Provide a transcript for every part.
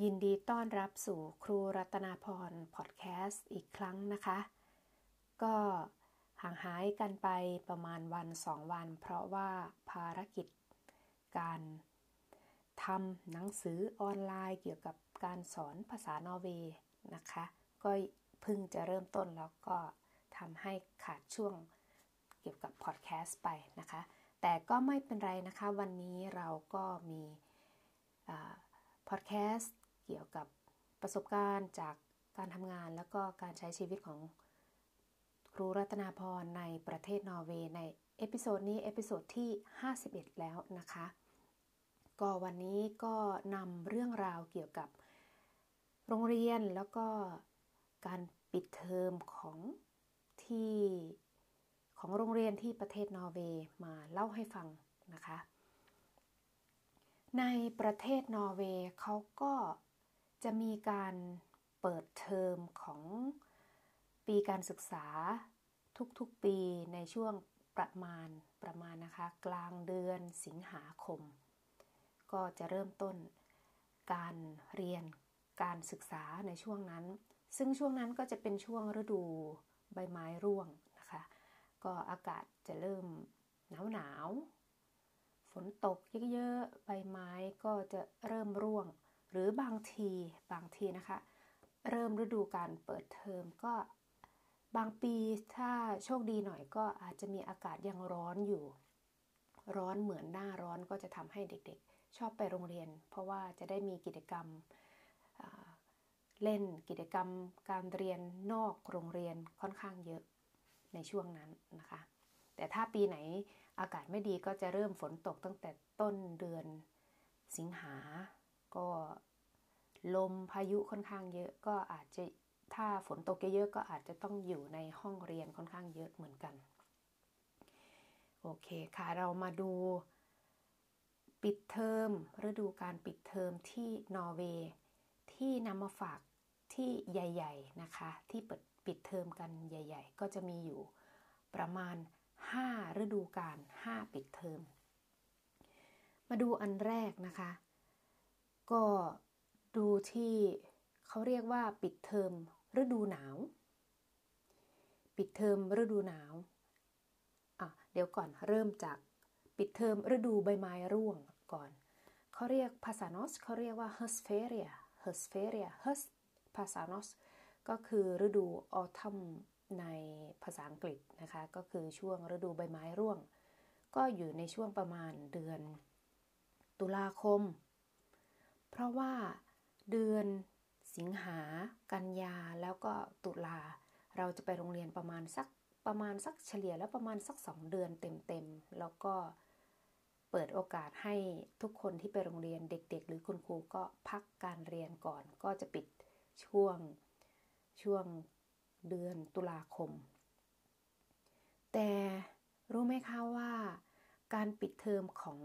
ยินดีต้อนรับสู่ครูรัตนาพรพอดแคสต์อีกครั้งนะคะ ก็ห่างหายกันไปประมาณวันสองวัน เพราะว่าภารกิจการทำหนังสือออนไลน์เกี่ยวกับการสอนภาษานอร์เวย์นะคะ ก็เพิ่งจะเริ่มต้นแล้วก็ทำให้ขาดช่วงเกี่ยวกับพอดแคสต์ไปนะคะ แต่ก็ไม่เป็นไรนะคะ วันนี้เราก็มีพอดแคสต์ เกี่ยวกับประสบการณ์จากการทำงานแล้วก็การใช้ชีวิตของครูรัตนาพรในประเทศนอร์เวย์ใน episode นี้ episode ที่ 51 แล้วนะคะ ก็วันนี้ก็นำเรื่องราวเกี่ยวกับโรงเรียนแล้วก็การปิดเทอมของที่ของโรงเรียนที่ประเทศนอร์เวย์มาเล่าให้ฟังนะคะ ในประเทศนอร์เวย์เขาก็ จะมีการเปิดเทอมของปีการศึกษาทุกๆปีในช่วงประมาณประมาณนะคะ กลางเดือนสิงหาคม ก็จะเริ่มต้นการเรียนการศึกษาในช่วงนั้น ซึ่งช่วงนั้นก็จะเป็นช่วงฤดูใบไม้ร่วงนะคะ ก็อากาศจะเริ่มหนาวหนาวฝนตกเยอะๆใบไม้ก็จะเริ่มร่วง หรือบางทีบางทีนะคะ เริ่มฤดูการเปิดเทอมก็บางปีถ้าโชคดีหน่อยก็อาจจะมีอากาศยังร้อนอยู่ ร้อนเหมือนหน้าร้อนก็จะทำให้เด็กๆ ชอบไปโรงเรียน เพราะว่าจะได้มีกิจกรรมเล่นกิจกรรมการเรียนนอกโรงเรียนค่อนข้างเยอะในช่วงนั้นนะคะ แต่ถ้าปีไหนอากาศไม่ดีก็จะเริ่มฝนตกตั้งแต่ต้นเดือนสิงหา ก็ลมพายุค่อนข้างเยอะก็อาจจะถ้าฝนตกเยอะๆก็อาจจะต้องอยู่ในห้องเรียนค่อนข้างเยอะเหมือนกัน โอเคค่ะเรามาดู ปิดเทอมฤดูการปิดเทอมที่นอร์เวย์ที่นำมาฝากที่ใหญ่ ๆนะคะ ที่เปิดปิดเทอมกันใหญ่ ๆ ก็จะมีอยู่ประมาณ 5 ฤดูกาล5 ปิดเทอม มาดูอันแรกนะคะ ก็ดูที่เขาเรียกว่าปิดเทอมฤดูหนาว ปิดเทอมฤดูหนาวอะเดี๋ยวก่อนเริ่มจากปิดเทอมฤดูใบไม้ร่วงก่อนเขาเรียกภาษานอสเขาเรียกว่า h ส s f e r i a h ส s f e r i a h สภาษานอสก็คือฤดูออทัมในภาษาอังกฤษนะคะ ก็คือช่วงฤดูใบไม้ร่วง ก็อยู่ในช่วงประมาณเดือน ตุลาคม เพราะว่าเดือนสิงหากันยาแล้วก็ตุลา เราจะไปโรงเรียนประมาณสักประมาณสักเฉลี่ยแล้วประมาณสักสองเดือนเต็มๆแล้วก็เปิดโอกาสให้ทุกคนที่ไปโรงเรียนเด็ก ๆ หรือคุณครูก็พักการเรียนก่อน ก็จะปิดช่วงช่วงเดือนตุลาคม แต่รู้ไหมคะว่า การปิดเทอมของ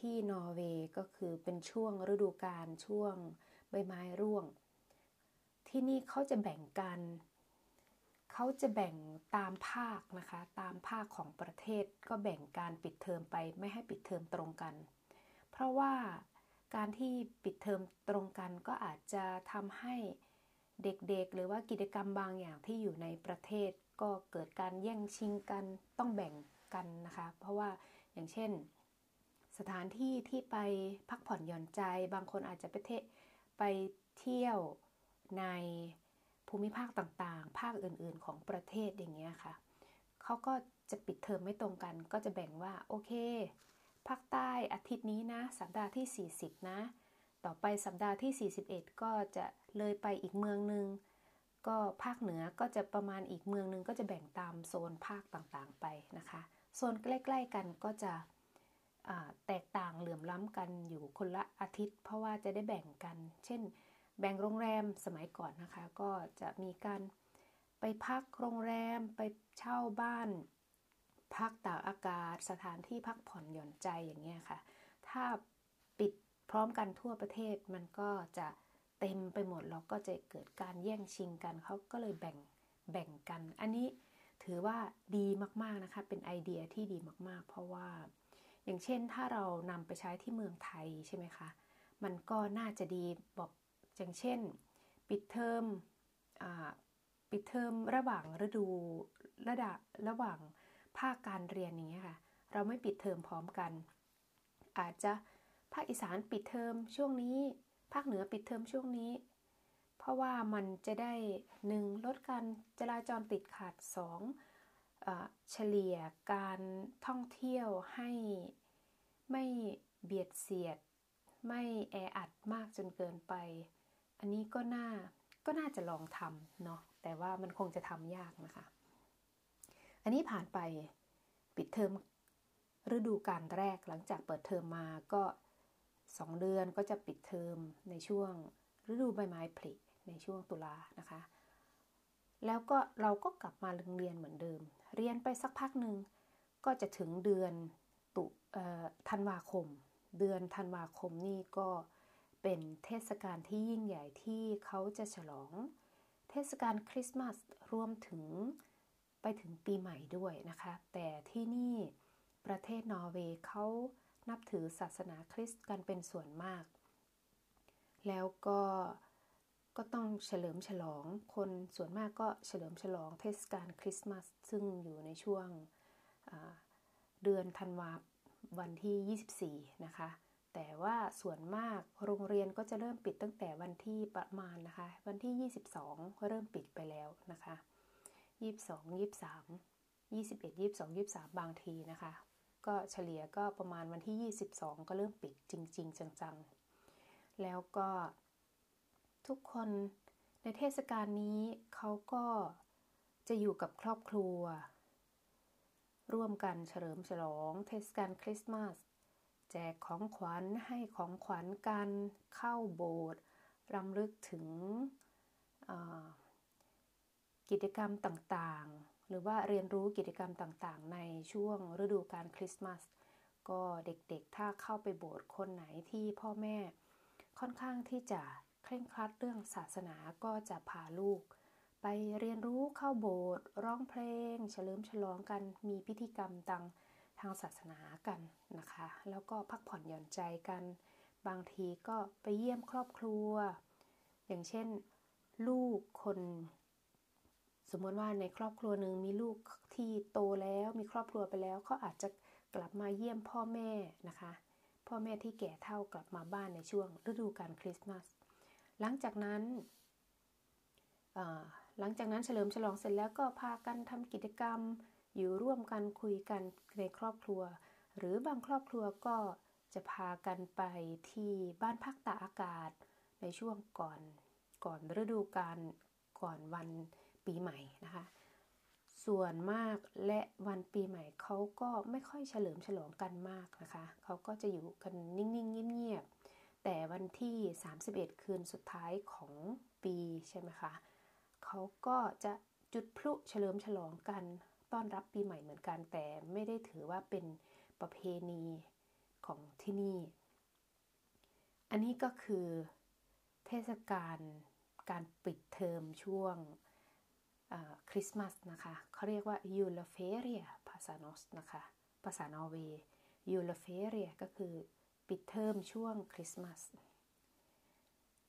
ที่นอร์เวย์ก็คือเป็นช่วงฤดูกาลช่วงใบไม้ร่วง ที่นี่เขาจะแบ่งกันเขาจะแบ่งตามภาคนะคะ ตามภาคของประเทศก็แบ่งการปิดเทอมไปไม่ให้ปิดเทอมตรงกัน เพราะว่าการที่ปิดเทอมตรงกันก็อาจจะทำให้เด็กๆ หรือว่ากิจกรรมบางอย่างที่อยู่ในประเทศก็เกิดการแย่งชิงกันต้องแบ่งกันนะคะ เพราะว่าอย่างเช่น สถานที่ที่ไปพักผ่อนหย่อนใจ บางคนอาจจะไปเทไปเที่ยวในภูมิภาคต่างๆ ภาคอื่นๆ ของประเทศอย่างเงี้ยค่ะเขาก็จะปิดเทอมไม่ตรงกัน ก็จะแบ่งว่าโอเค ภาคใต้อาทิตย์นี้นะ สัปดาห์ที่ 40 นะ ต่อไปสัปดาห์ที่ 41 ก็จะเลยไปอีกเมืองหนึ่งก็ภาคเหนือก็จะประมาณอีกเมืองหนึ่งก็จะแบ่งตามโซนภาคต่างๆไปนะคะ โซนใกล้ ๆ กันก็จะ แตกต่างเหลื่อมล้ำกันอยู่คนละอาทิตย์ เพราะว่าจะได้แบ่งกัน เช่น แบ่งโรงแรมสมัยก่อนนะคะ ก็จะมีการไปพักโรงแรมไปเช่าบ้าน พักตากอากาศ สถานที่พักผ่อนหย่อนใจอย่างเงี้ยค่ะ ถ้าปิดพร้อมกันทั่วประเทศมันก็จะเต็มไปหมดแล้วก็จะเกิดการแย่งชิงกันเขาก็เลยแบ่งแบ่งกัน อันนี้ถือว่าดีมากๆนะคะ เป็นไอเดียที่ดีมากๆ เพราะว่า อย่างเช่นถ้าเรานำไปใช้ที่เมืองไทยใช่ไหมคะ มันก็น่าจะดีบอกอย่างเช่น ปิดเทอมปิดเทอมระหว่างฤดูระดับระหว่างภาคการเรียนอย่างเงี้ยค่ะ เราไม่ปิดเทอมพร้อมกัน อาจจะภาคอีสานปิดเทอมช่วงนี้ ภาคเหนือปิดเทอมช่วงนี้ เพราะว่ามันจะได้หนึ่งลดการจราจรติดขัดสอง เฉลี่ยการท่องเที่ยวให้ไม่เบียดเสียด ไม่แออัดมากจนเกินไป อันนี้ก็น่าก็น่าจะลองทำเนาะแต่ว่ามันคงจะทำยากนะคะ อันนี้ผ่านไปปิดเทอมฤดูการแรกหลังจากเปิดเทอมมาก็ 2 เดือนก็จะปิดเทอมในช่วงฤดูใบไม้ผลิในช่วงตุลานะคะ แล้วก็เราก็กลับมาโรงเรียนเหมือนเดิม เรียนไปสักพักหนึ่งก็จะถึงเดือนตุธันวาคม เดือนธันวาคมนี่ก็เป็นเทศกาลที่ยิ่งใหญ่ที่เขาจะฉลอง เทศกาลคริสต์มาสรวมถึงไปถึงปีใหม่ด้วยนะคะ แต่ที่นี่ประเทศนอร์เวย์เขานับถือศาสนาคริสต์กันเป็นส่วนมาก แล้วก็ ก็ต้องเฉลิมฉลอง คนส่วนมากก็เฉลิมฉลองเทศกาลคริสต์มาสซึ่งอยู่ในช่วงเดือนธันวาวันที่ 24 นะคะ แต่ว่าส่วนมากโรงเรียนก็จะเริ่มปิดตั้งแต่วันที่ประมาณนะคะ วันที่ 22 ก็เริ่มปิดไปแล้วนะคะ 22 23 21 22 23 บางทีนะคะ ก็เฉลี่ยก็ประมาณวันที่ 22 ก็เริ่มปิดจริง ๆ จังๆ แล้วก็ ทุกคนในเทศกาลนี้เขาก็จะอยู่กับครอบครัว ร่วมกันเฉลิมฉลองเทศกาลคริสต์มาสแจกของขวัญให้ของขวัญกันเข้าโบสถ์รำลึกถึงกิจกรรมต่างๆ หรือว่าเรียนรู้กิจกรรมต่างๆ ในช่วงฤดูการคริสต์มาสก็เด็กๆ ถ้าเข้าไปโบสถ์คนไหนที่พ่อแม่ค่อนข้างที่จะ เคร่งครัดเรื่องศาสนาก็จะพาลูก ไปเรียนรู้เข้าโบสถ์ร้องเพลง เฉลิมฉลองกันมีพิธีกรรมต่างทางศาสนากันนะคะ แล้วก็พักผ่อนหย่อนใจกัน บางทีก็ไปเยี่ยมครอบครัว อย่างเช่นลูกคน สมมติว่าในครอบครัวหนึ่งมีลูกที่โตแล้วมีครอบครัวไปแล้วเขาอาจจะกลับมาเยี่ยมพ่อแม่นะคะ พ่อแม่ที่แก่เท่ากลับมาบ้านในช่วงฤดูกาลคริสต์มาส หลังจากนั้นหลังจากนั้นเฉลิมฉลองเสร็จแล้วก็พากันทำกิจกรรม อยู่ร่วมกันคุยกันในครอบครัว หรือบางครอบครัวก็จะพากันไปที่บ้านพักตากอากาศในช่วงก่อนก่อนฤดูกาลก่อนวันปีใหม่นะคะ ส่วนมากและวันปีใหม่เขาก็ไม่ค่อยเฉลิมฉลองกันมากนะคะ เขาก็จะอยู่กันนิ่งๆเงียบๆ แต่วันที่ 31 คืนสุดท้ายของปีใช่ไหมคะเขาก็จะจุดพลุเฉลิมฉลองกันต้อนรับปีใหม่เหมือนกัน แต่ไม่ได้ถือว่าเป็นประเพณีของที่นี่ อันนี้ก็คือเทศกาลการปิดเทอมช่วงคริสต์มาสนะคะเขาเรียกว่า juleferie ภาษา norsk นะคะ ภาษานอร์เวย์ juleferie ก็คือ ปิดเทอมช่วงคริสต์มาส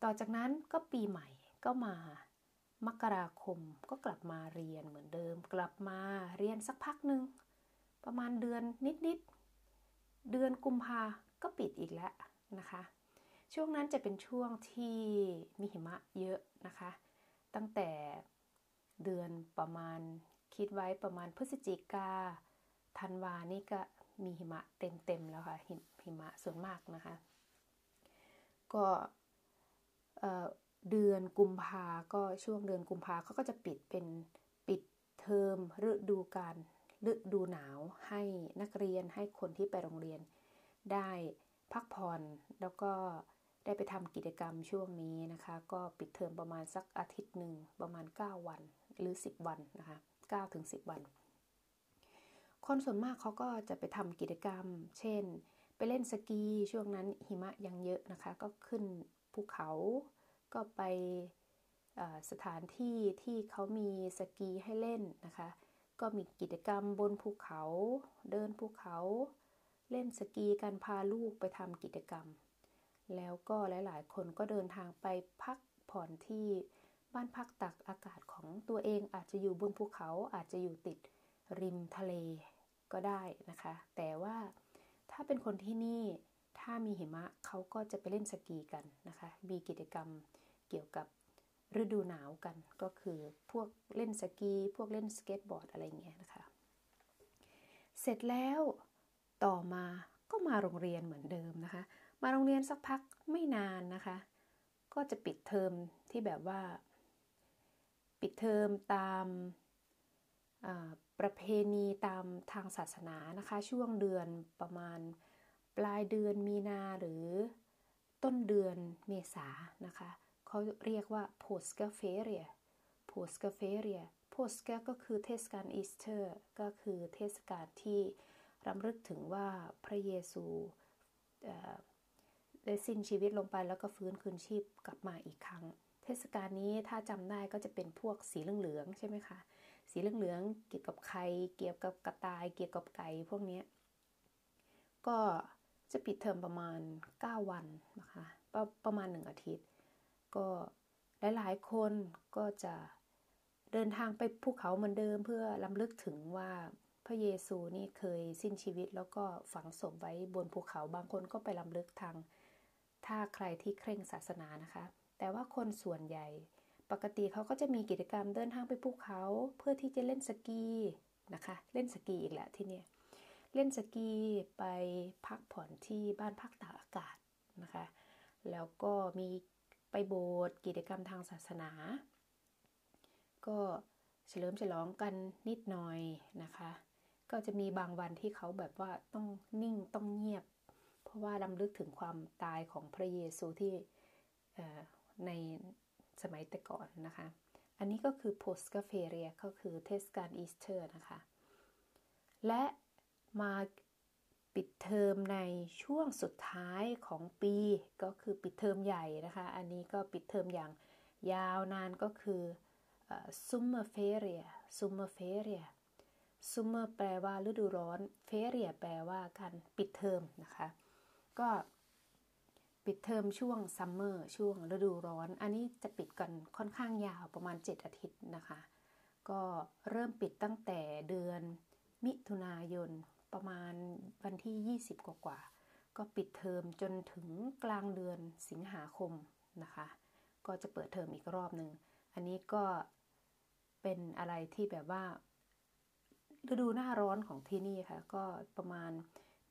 ต่อจากนั้นก็ปีใหม่ก็มามกราคมก็กลับมาเรียนเหมือนเดิม กลับมาเรียนสักพักหนึ่งประมาณเดือนนิดๆเดือนกุมภาก็ปิดอีกแล้วนะคะ ช่วงนั้นจะเป็นช่วงที่มีหิมะเยอะนะคะ ตั้งแต่เดือนประมาณคิดไว้ประมาณพฤศจิกาธันวานี่ก็มีหิมะเต็มๆแล้วค่ะ หิมะส่วนมากนะคะ ก็เดือนกุมภาก็ช่วงเดือนกุมภาเขาก็จะปิดเป็นปิดเทอมฤดูการฤดูหนาวให้นักเรียนให้คนที่ไปโรงเรียน ได้พักผ่อนแล้วก็ได้ไปทำกิจกรรมช่วงนี้นะคะ ก็ปิดเทอมประมาณสักอาทิตย์หนึ่งประมาณ 9 วันหรือ 10 วันนะคะ9ถึง10 วัน คนส่วนมากเขาก็จะไปทำกิจกรรม เช่น ไปเล่นสกีช่วงนั้นหิมะยังเยอะนะคะ ก็ขึ้นภูเขาก็ไปสถานที่ที่เขามีสกีให้เล่นนะคะ ก็มีกิจกรรมบนภูเขา เดินภูเขา เล่นสกีกันพาลูกไปทำกิจกรรม แล้วก็หลาย ๆ คนก็เดินทางไปพักผ่อนที่บ้านพักตากอากาศของตัวเองอาจจะอยู่บนภูเขาอาจจะอยู่ติดริมทะเลก็ได้นะคะ แต่ว่า ถ้าเป็นคนที่นี่ถ้ามีหิมะเขาก็จะไปเล่นสกีกันนะคะ มีกิจกรรมเกี่ยวกับฤดูหนาวกัน ก็คือพวกเล่นสกี พวกเล่นสเก็ตบอร์ดอะไรเงี้ยนะคะ เสร็จแล้วต่อมาก็มาโรงเรียนเหมือนเดิมนะคะ มาโรงเรียนสักพักไม่นานนะคะ ก็จะปิดเทอมที่แบบว่า ปิดเทอมตาม ประเพณีตามทางศาสนานะคะ ช่วงเดือนประมาณปลายเดือนมีนาหรือต้นเดือนเมษานะคะเขาเรียกว่า p o s t a f e r i a p o s t a f e r i a p o s t a ก็คือเทศกาลอีสเตอร์ ก็คือเทศกาลที่รำลึกถึงว่าพระเยซูได้สิ้นชีวิตลงไปแล้วก็ฟื้นคืนชีพกลับมาอีกครั้ง เทศกาลนี้ถ้าจำได้ก็จะเป็นพวกสีเหลืองๆใช่ไหมคะ สีเหลืองๆเกี่ยวกับไข่เกี่ยวกับกระต่าย เกี่ยวกับไก่พวกนี้ก็จะปิดเทอมประมาณ 9 วันนะคะประประมาณ 1 อาทิตย์ ก็หลายๆคนก็จะเดินทางไปภูเขาเหมือนเดิมเพื่อลำลึกถึงว่าพระเยซูนี่เคยสิ้นชีวิตแล้วก็ฝังศพไว้บนภูเขาบางคนก็ไปลำลึกทาง ถ้าใครที่เคร่งศาสนานะคะ แต่ว่าคนส่วนใหญ่ ปกติเขาก็จะมีกิจกรรมเดินทางไปภูเขาเพื่อที่จะเล่นสกีนะคะ เล่นสกีอีกแหละที่นี่เล่นสกีไปพักผ่อนที่บ้านพักตากอากาศนะคะ แล้วก็มีไปโบสถ์กิจกรรมทางศาสนา ก็เฉลิมฉลองกันนิดหน่อยนะคะ ก็จะมีบางวันที่เขาแบบว่าต้องนิ่งต้องเงียบ เพราะว่าดำลึกถึงความตายของพระเยซูที่ใน สมัยแต่ก่อนนะคะ อันนี้ก็คือ post c a f e r i a ก็คือเทศกาลอีสเตอร์นะคะ และมาปิดเทอมในช่วงสุดท้ายของปีก็คือปิดเทอมใหญ่นะคะ อันนี้ก็ปิดเทอมอย่างยาวนานก็คือ sommerferie sommerferie sommer แปลว่าฤดูร้อน ferie แปลว่าการปิดเทอมนะคะ ก็ ปิดเทอมช่วง summer ช่วงฤดูร้อน อันนี้จะปิดกันค่อนข้างยาวประมาณ 7 อาทิตย์นะคะ ก็เริ่มปิดตั้งแต่เดือนมิถุนายนประมาณวันที่ 20 กว่ากว่าก็ปิดเทอมจนถึงกลางเดือนสิงหาคมนะคะ ก็จะเปิดเทอมอีกรอบหนึ่ง อันนี้ก็เป็นอะไรที่แบบว่าฤดูหน้าร้อนของที่นี่ค่ะ ก็ประมาณ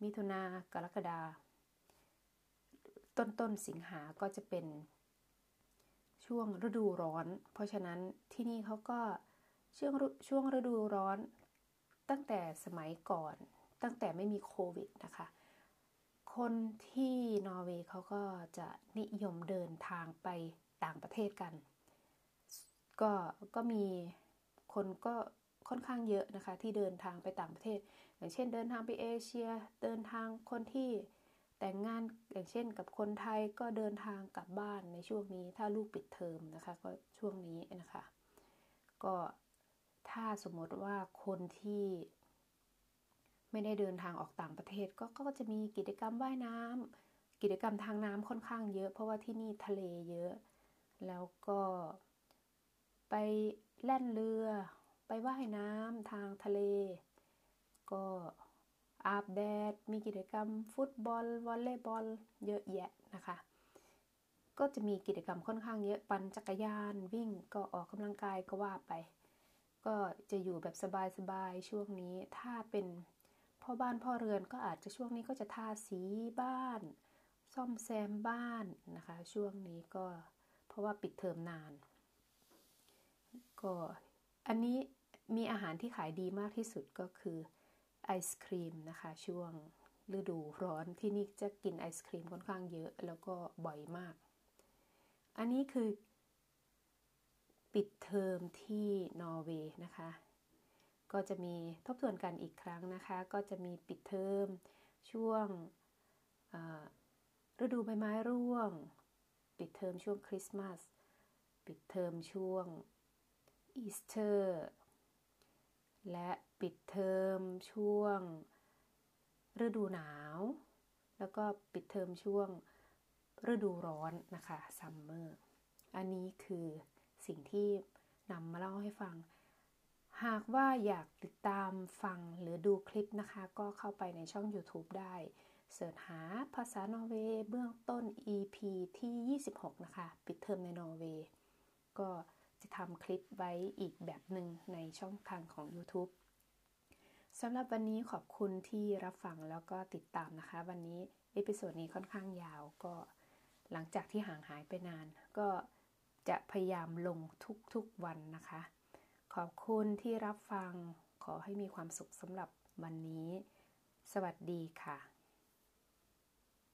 มิถุนากรกฎา ต้นต้นสิงหาก็จะเป็นช่วงฤดูร้อน เพราะฉะนั้นที่นี่เขาก็ช่วงช่วงฤดูร้อน ตั้งแต่สมัยก่อน ตั้งแต่ไม่มีโควิดนะคะ คนที่นอร์เวย์เขาก็จะนิยมเดินทางไปต่างประเทศกัน ก็ก็มีคนก็ค่อนข้างเยอะนะคะที่เดินทางไปต่างประเทศ อย่างเช่นเดินทางไปเอเชีย เดินทางคนที่ แต่งงานอย่างเช่นกับคนไทยก็เดินทางกลับบ้านในช่วงนี้ ถ้าลูกปิดเทอมนะคะ ก็ช่วงนี้นะคะ ก็ถ้าสมมติว่าคนที่ไม่ได้เดินทางออกต่างประเทศ ก็ก็จะมีกิจกรรมว่ายน้ำกิจกรรมทางน้ำค่อนข้างเยอะ เพราะว่าที่นี่ทะเลเยอะ แล้วก็ไปแล่นเรือ ไปว่ายน้ำทางทะเล ก็ อาบแดด มีกิจกรรมฟุตบอลวอลเลย์บอล เยอะแยะนะคะ ก็จะมีกิจกรรมค่อนข้างเยอะปั่นจักรยานวิ่งก็ออกกำลังกายก็ว่าไป ก็จะอยู่แบบสบายๆช่วงนี้ถ้าเป็นพ่อบ้านพ่อเรือนก็อาจจะช่วงนี้ก็จะทาสีบ้าน ซ่อมแซมบ้านนะคะ ช่วงนี้ก็เพราะว่าปิดเทอมนาน ก็อันนี้มีอาหารที่ขายดีมากที่สุดก็คือ ไอศครีมนะคะ ช่วงฤดูร้อนที่นี่จะกินไอศครีมค่อนข้างเยอะ แล้วก็บ่อยมาก อันนี้คือปิดเทอมที่นอร์เวย์นะคะ ก็จะมีทบทวนกันอีกครั้งนะคะ ก็จะมีปิดเทอมช่วงฤดูใบไม้ร่วง ปิดเทอมช่วงคริสต์มาส ปิดเทอมช่วงอีสเตอร์ และปิดเทอมช่วงฤดูหนาว แล้วก็ปิดเทอมช่วงฤดูร้อนนะคะ summer อันนี้คือสิ่งที่นำมาเล่าให้ฟัง หากว่าอยากติดตามฟังหรือดูคลิปนะคะ ก็เข้าไปในช่อง YouTube ได้search หาภาษานอร์เวย์เบื้องต้น EP ที่ 26 นะคะ ปิดเทอมในนอร์เวย์ก็ จะทำคลิปไว้อีกแบบหนึ่งในช่องทางของ YouTube สำหรับวันนี้ขอบคุณที่รับฟังแล้วก็ติดตามนะคะ วันนี้ episode นี้ค่อนข้างยาวก็หลังจากที่ห่างหายไปนาน ก็จะพยายามลงทุกๆวันนะคะ ขอบคุณที่รับฟังขอให้มีความสุขสำหรับวันนี้ สวัสดีค่ะ